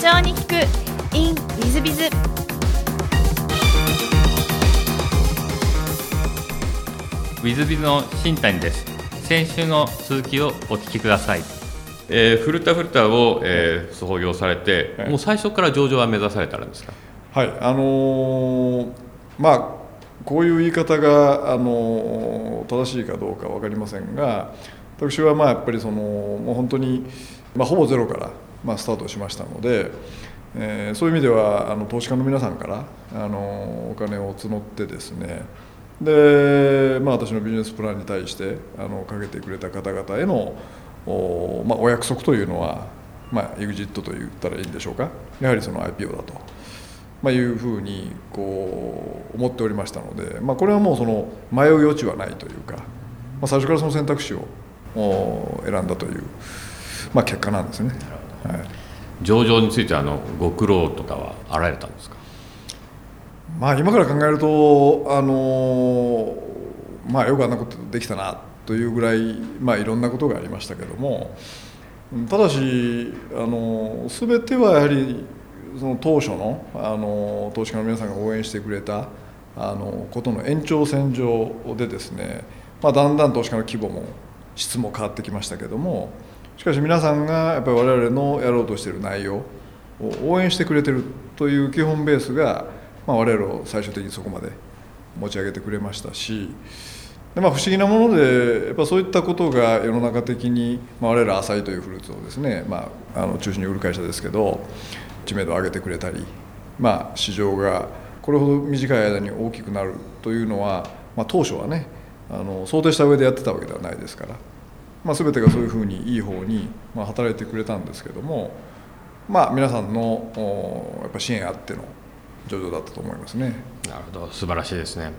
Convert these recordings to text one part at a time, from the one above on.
長に聞く in ウィズビズ。ウィズビズの新谷です。先週の続きをお聞きください、えー、古田古田を、えー、創業されて、はい、もう最初から上場は目指されたんですか？はいあのー、まあこういう言い方が、あのー、正しいかどうか分かりませんが私はまあやっぱりそのもう本当に、まあ、ほぼゼロから、まあ、スタートしましたので、えー、そういう意味ではあの投資家の皆さんから、あのお金を募ってですねで、まあ、私のビジネスプランに対してあのかけてくれた方々へのお,、まあ、お約束というのは、まあ、エグジットと言ったらいいんでしょうかやはりその IPO だと、まあ、いうふうにこう思っておりましたので、まあ、これはもうその迷う余地はないというか、まあ、最初からその選択肢を選んだという、まあ、結果なんですね。上場についてあのご苦労とかはあられたんですか？まあ、今から考えると、あのまあ、よくあんなことできたなというぐらい、まあ、いろんなことがありましたけどもただし、あの全てはやはりその当初の、あの投資家の皆さんが応援してくれたあのことの延長線上でですね、まあ、だんだん投資家の規模も質も変わってきましたけどもしかし皆さんがやっぱり我々のやろうとしている内容を応援してくれてるという基本ベースがまあ、我々を最終的にそこまで持ち上げてくれましたしで、まあ、不思議なものでやっぱそういったことが世の中的に、まあ、我々浅いというフルーツをですね、まあ、あの中心に売る会社ですけど知名度を上げてくれたり、まあ、市場がこれほど短い間に大きくなるというのは、まあ、当初はねあの想定した上でやってたわけではないですから、まあ、全てがそういうふうにいい方に、まあ、働いてくれたんですけども、まあ、皆さんのやっぱ支援あっての上々だったと思いますね。なるほど素晴らしいですね。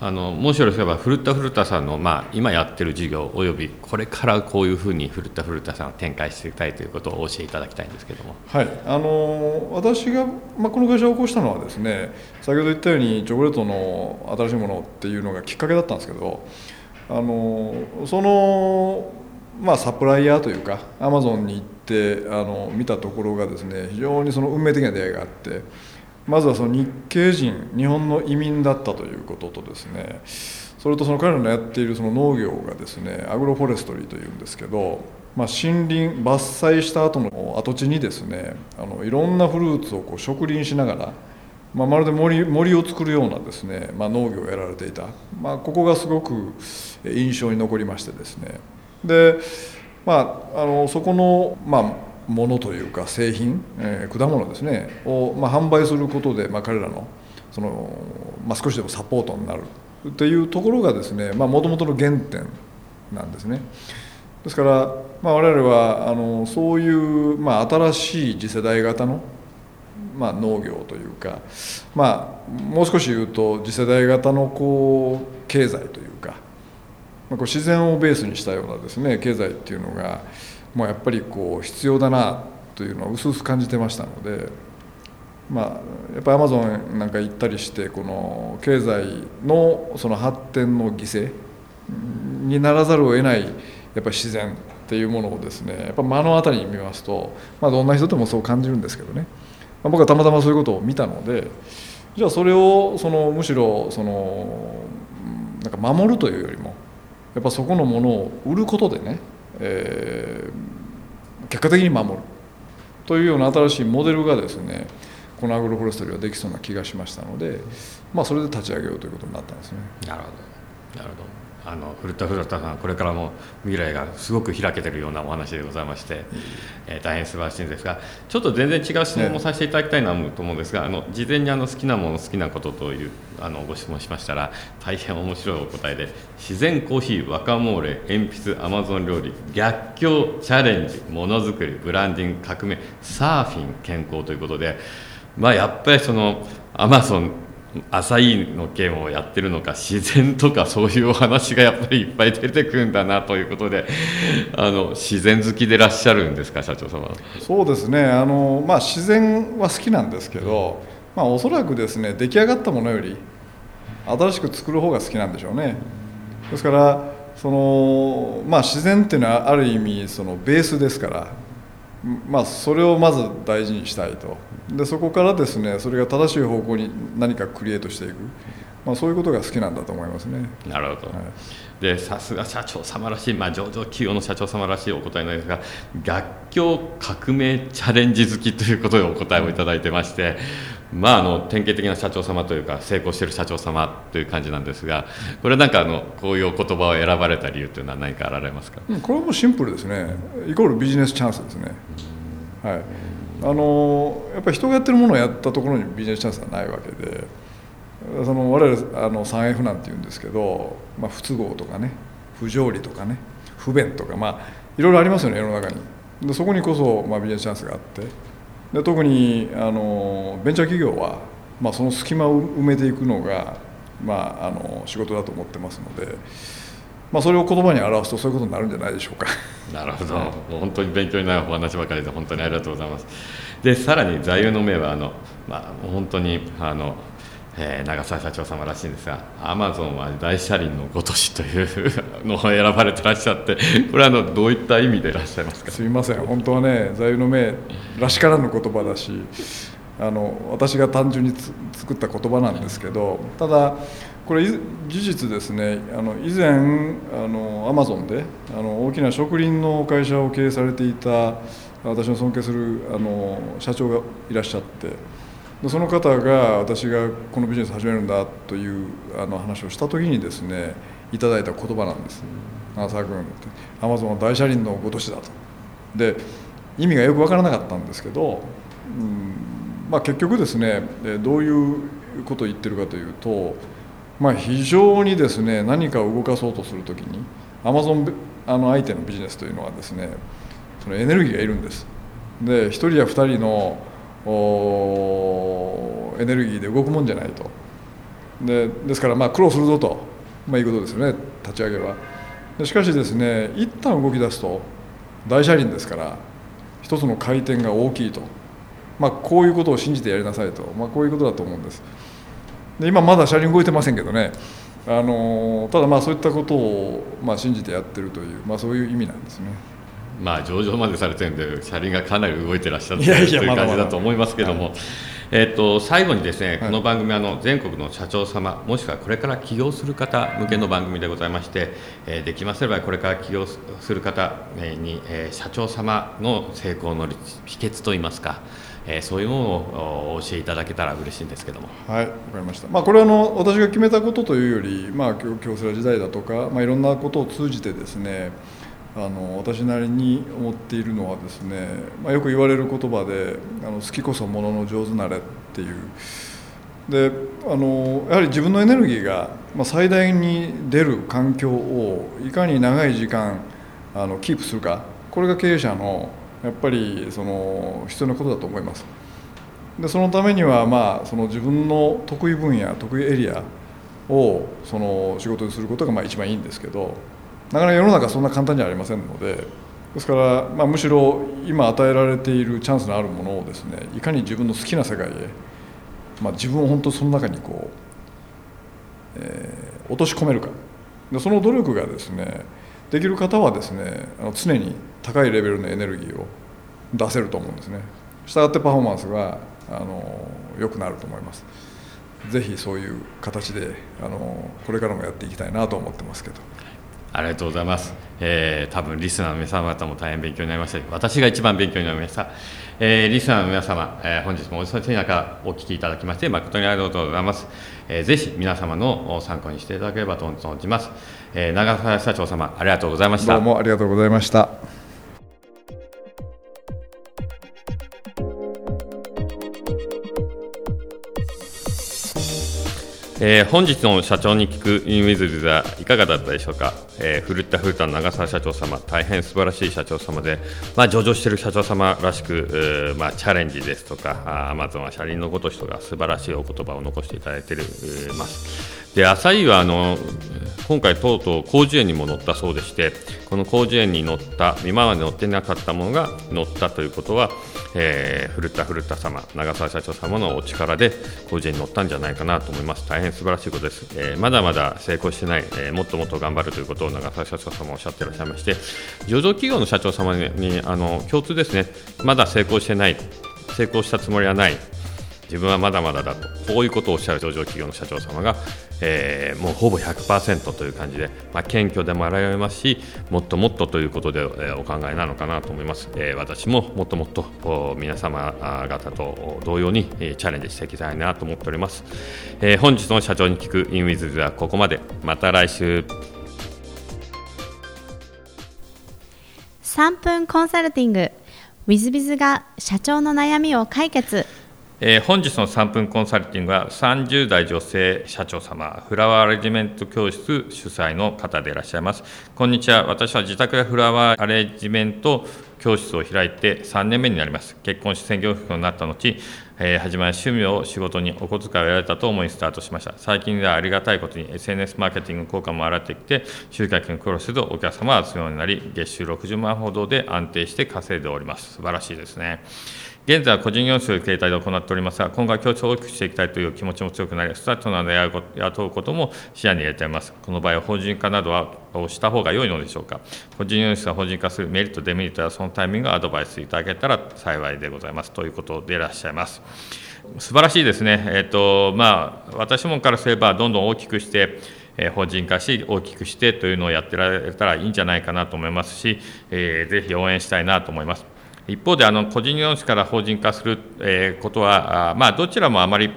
あのもしよろしければ古田古田さんの、まあ、今やってる事業およびこれからこういうふうに古田古田さんを展開していきたいということをお教えいただきたいんですけども、はい、あの私が、まあ、この会社を起こしたのはですね先ほど言ったようにチョコレートの新しいものっていうのがきっかけだったんですけどあのその、まあ、サプライヤーというかアマゾンに行ってあの見たところがですね非常にその運命的な出会いがあって。まずはその日系人日本の移民だったということとですねそれとその彼らのやっているその農業がですねアグロフォレストリーというんですけど、まあ、森林伐採した後の跡地にですねあのいろんなフルーツをこう植林しながら、まあ、まるで森森を作るようなですね、まあ、農業をやられていた、まあ、ここがすごく印象に残りましてですね。で、まあ、あのそこの、まあものというか製品、えー、果物ですねを、まあ、販売することで、まあ、彼らのその、まあ、少しでもサポートになる。というところがですねもともとの原点なんですね。ですから、まあ、我々はあのそういう、まあ、新しい次世代型の、まあ、農業というか、まあ、もう少し言うと次世代型のこう経済というか、まあ、こう自然をベースにしたようなですね経済っていうのがもうやっぱりこう必要だなというのはうすうす感じてましたので、まあ、やっぱりアマゾンなんか行ったりしてこの経済のその発展の犠牲にならざるを得ないやっぱり自然っていうものをですねやっぱ目の当たりに見ますと、まあ、どんな人でもそう感じるんですけどね、まあ、僕はたまたまそういうことを見たのでじゃあそれをそのむしろそのなんか守るというよりもやっぱそこのものを売ることでねえー、結果的に守るというような新しいモデルがですねこのアグロフォレストリーはできそうな気がしましたので、まあ、それで立ち上げようということになったんですね。なるほどなるほどあの古田古田さんこれからも未来がすごく開けてるようなお話でございまして、えー、大変素晴らしいんですがちょっと全然違う質問もさせていただきたいなと思うんですが、あの事前にあの好きなもの好きなことというあのご質問しましたら大変面白いお答えで自然コーヒー若モーレ鉛筆アマゾン料理逆境チャレンジものづくりブランディング革命サーフィン健康ということでまあやっぱりそのアマゾン浅いの件をやってるのか自然とかそういうお話がやっぱりいっぱい出てくるんだなということであの自然好きでいらっしゃるんですか社長様。そうですね。あの、まあ、自然は好きなんですけど、まあ、おそらくですね出来上がったものより新しく作る方が好きなんでしょうね。ですからその、まあ、自然っていうのはある意味そのベースですからまあ、それをまず大事にしたいと。でそこからですねそれが正しい方向に何かクリエイトしていく、まあ、そういうことが好きなんだと思いますね。なるほど、はい。でさすが社長様らしい、まあ、上場企業の社長様らしいお答えなんですが逆境革命チャレンジ好きということでお答えをいただいてまして、まあ、あの典型的な社長様というか成功している社長様という感じなんですがこれなんかあのこういうお言葉を選ばれた理由というのは何かあられますか、これはもうシンプルですね。イコールビジネスチャンスですね。はい、あのやっぱり人がやってるものをやったところにビジネスチャンスはないわけでその我々あの 3F なんて言うんですけど、まあ、不都合とかね不条理とかね不便とかまあいろいろありますよね世の中にでそこにこそ、まあ、ビジネスチャンスがあってで特にあのベンチャー企業は、まあ、その隙間を埋めていくのが、まあ、あの仕事だと思ってますので、まあ、それを言葉に表すとそういうことになるんじゃないでしょうか。なるほど、もう本当に勉強になるお話ばかりで本当にありがとうございます。でさらに座右の銘はあの、まあ、本当にあのえー、長澤社長様らしいんですが、アマゾンは大車輪のごとしというのを選ばれてらっしゃって、これはのどういった意味でいらっしゃいますか？すみません、本当はね、座右の銘らしからぬ言葉だし、あの私が単純に作った言葉なんですけど、ただ、これ、事実ですね、あの以前、あのアマゾンであの大きな植林の会社を経営されていた、私の尊敬するあの社長がいらっしゃって。でその方が私がこのビジネス始めるんだというあの話をした時にですねいただいた言葉なんです「長澤君」「アマゾンは大車輪のごとしだ」と。で意味がよく分からなかったんですけど、うんまあ、結局ですねどういうことを言ってるかというと、まあ、非常にですね何かを動かそうとする時にアマゾンあの相手のビジネスというのはですねそのエネルギーがいるんです。で1人や2人のエネルギーで動くもんじゃないと。でですからまあ苦労するぞと、まあ、いうことですよね立ち上げは。でしかしですね一旦動き出すと大車輪ですから一つの回転が大きいと、まあ、こういうことを信じてやりなさいと、まあ、こういうことだと思うんです。で今まだ車輪動いてませんけどね。あのただまあそういったことをまあ信じてやってるという、まあ、そういう意味なんですね。まあ、上場までされてるんで車輪がかなり動いてらっしゃるという感じだと思いますけども、えー、と最後にですね、この番組あの全国の社長様もしくはこれから起業する方向けの番組でございまして、えー、できますればこれから起業する方に、えー、社長様の成功の秘訣といいますか。えー、そういうものをお教えいただけたら嬉しいんですけども。はい、わかりました。まあ、これはあの私が決めたことというより、まあ、京セラ時代だとか、まあ、いろんなことを通じてですね。あの私なりに思っているのはですね、まあ、よく言われる言葉であの好きこそものの上手なれっていう。であのやはり自分のエネルギーが、まあ、最大に出る環境をいかに長い時間あのキープするかこれが経営者のやっぱりその必要なことだと思います。でそのためには、まあ、その自分の得意分野得意エリアをその仕事にすることがまあ一番いいんですけどなかなか世の中そんな簡単じゃありませんのでですから、まあ、むしろ今与えられているチャンスのあるものをですねいかに自分の好きな世界へ、まあ、自分を本当その中にこう、えー、落とし込めるか。でその努力がですねできる方はですねあの常に高いレベルのエネルギーを出せると思うんですね。したがってパフォーマンスがあの良くなると思います。ぜひそういう形であのこれからもやっていきたいなと思ってますけど。ありがとうございます。えー、多分リスナーの皆様方も大変勉強になりました私が一番勉強になりました。えー、リスナーの皆様、えー、本日もお忙しい中、お聞きいただきまして、誠にありがとうございます。えー、ぜひ皆様の参考にしていただければと存じます。えー、長澤社長様、ありがとうございました。どうもありがとうございました。えー、本日の社長に聞くインウィズリはいかがだったでしょうか、えー、古田古田の長澤社長様大変素晴らしい社長様で、まあ、上場している社長様らしく、まあ、チャレンジですとかアマゾンは車輪のごとしとか素晴らしいお言葉を残していただいています。で朝日はあの今回とうとう広辞苑にも載ったそうでしてこの広辞苑に載った今まで載ってなかったものが載ったということはえー、古田古田様、長澤社長様のお力で工事に乗ったんじゃないかなと思います。大変素晴らしいことです。えー、まだまだ成功してない、えー、もっともっと頑張るということを長澤社長様おっしゃっていらっしゃいまして上場企業の社長様にあの共通ですねまだ成功してない成功したつもりはない自分はまだまだだと。こういうことをおっしゃる上場企業の社長様が、えー、もうほぼ100%という感じで、まあ、謙虚でもあられますしもっともっとということで、えー、お考えなのかなと思います、えー、私ももっともっと皆様方と同様に、えー、チャレンジしていきたいなと思っております、えー、本日の社長に聞くインウィズではここまで。また来週。3分コンサルティング。W i z b i z が社長の悩みを解決。えー、本日の3分コンサルティングは30代女性社長様フラワーアレジメント教室主催の方でいらっしゃいます。こんにちは。私は自宅でフラワーアレジメント教室を開いて3年目になります結婚し専業主婦になった後、えー、始まり趣味を仕事にお小遣いを得られたと思いスタートしました最近ではありがたいことに SNS マーケティング効果も上がってきて集客に苦労せずお客様は強いようになり月収60万ほどで安定して稼いでおります素晴らしいですね現在は個人業種形態で行っておりますが、今後は協調を大きくしていきたいという気持ちも強くなり、スタートなどで雇うことも視野に入れています。この場合は法人化などはをした方が良いのでしょうか。個人業種が法人化するメリット、デメリットやそのタイミングをアドバイスいただけたら幸いでございますということでいらっしゃいます。素晴らしいですね。えっ、ー、とまあ私もからすればどんどん大きくして。え法人化し大きくしてというのをやってられたらいいんじゃないかなと思いますし、えー、ぜひ応援したいなと思います。一方であの個人事業主から法人化する、えことは、まあ、どちらもあまり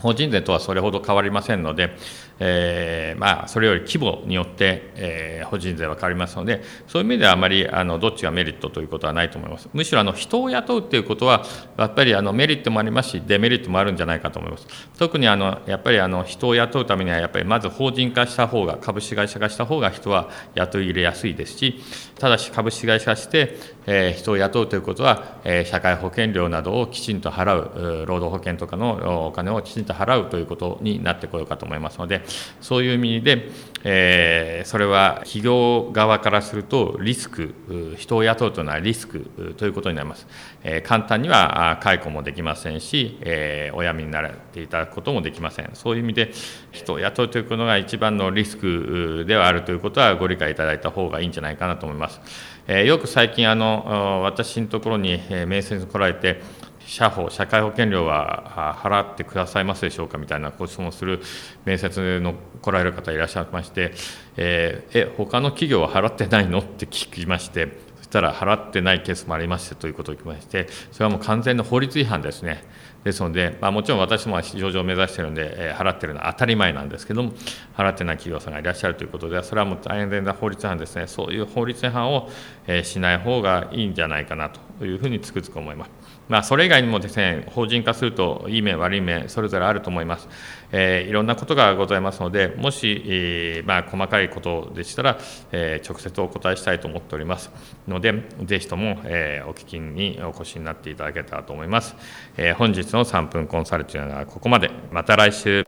法人税とはそれほど変わりませんので、えー、まあ、それより規模によって、えー、法人税は変わりますので、そういう意味ではあまりあのどっちがメリットということはないと思います。むしろあの人を雇うということは、やっぱりあのメリットもありますし、デメリットもあるんじゃないかと思います。特にあのやっぱりあの人を雇うためには、やっぱりまず法人化した方が、株式会社化した方が人は雇い入れやすいですし、ただし株式会社化して、えー、人を雇うということは、え、社会保険料などをきちんと払う、労働保険とかのお金をきちんと払うということになってこようかと思いますので、そういう意味で、えー、それは企業側からするとリスク、人を雇うというのはリスクということになります。えー、簡単には解雇もできませんし、えー、お辞めになっていただくこともできません。そういう意味で、人を雇うということが一番のリスクではあるということはご理解いただいた方がいいんじゃないかなと思います。え、よく最近あの、私のところに面接に来られて、社保、社会保険料は払ってくださいますでしょうかみたいなご質問する面接の来られる方いらっしゃいまして、えー、え他の企業は払ってないのって聞きまして、そしたら払ってないケースもありましてということを聞きまして、それはもう完全な法律違反ですね。ですので、まあ、もちろん私も上場を目指しているので、えー、払っているのは当たり前なんですけども、払ってない企業さんがいらっしゃるということで、それはもう大変な法律違反ですね、そういう法律違反を、えー、しない方がいいんじゃないかなというふうにつくづく思います。まあ、それ以外にもですね法人化するといい面悪い面それぞれあると思います、えー、いろんなことがございますのでもし、えー、まあ、細かいことでしたら、えー、直接お答えしたいと思っております。のでぜひとも、えお聞きにお越しになっていただけたらと思います、え本日の3分コンサルティングはここまで。また来週。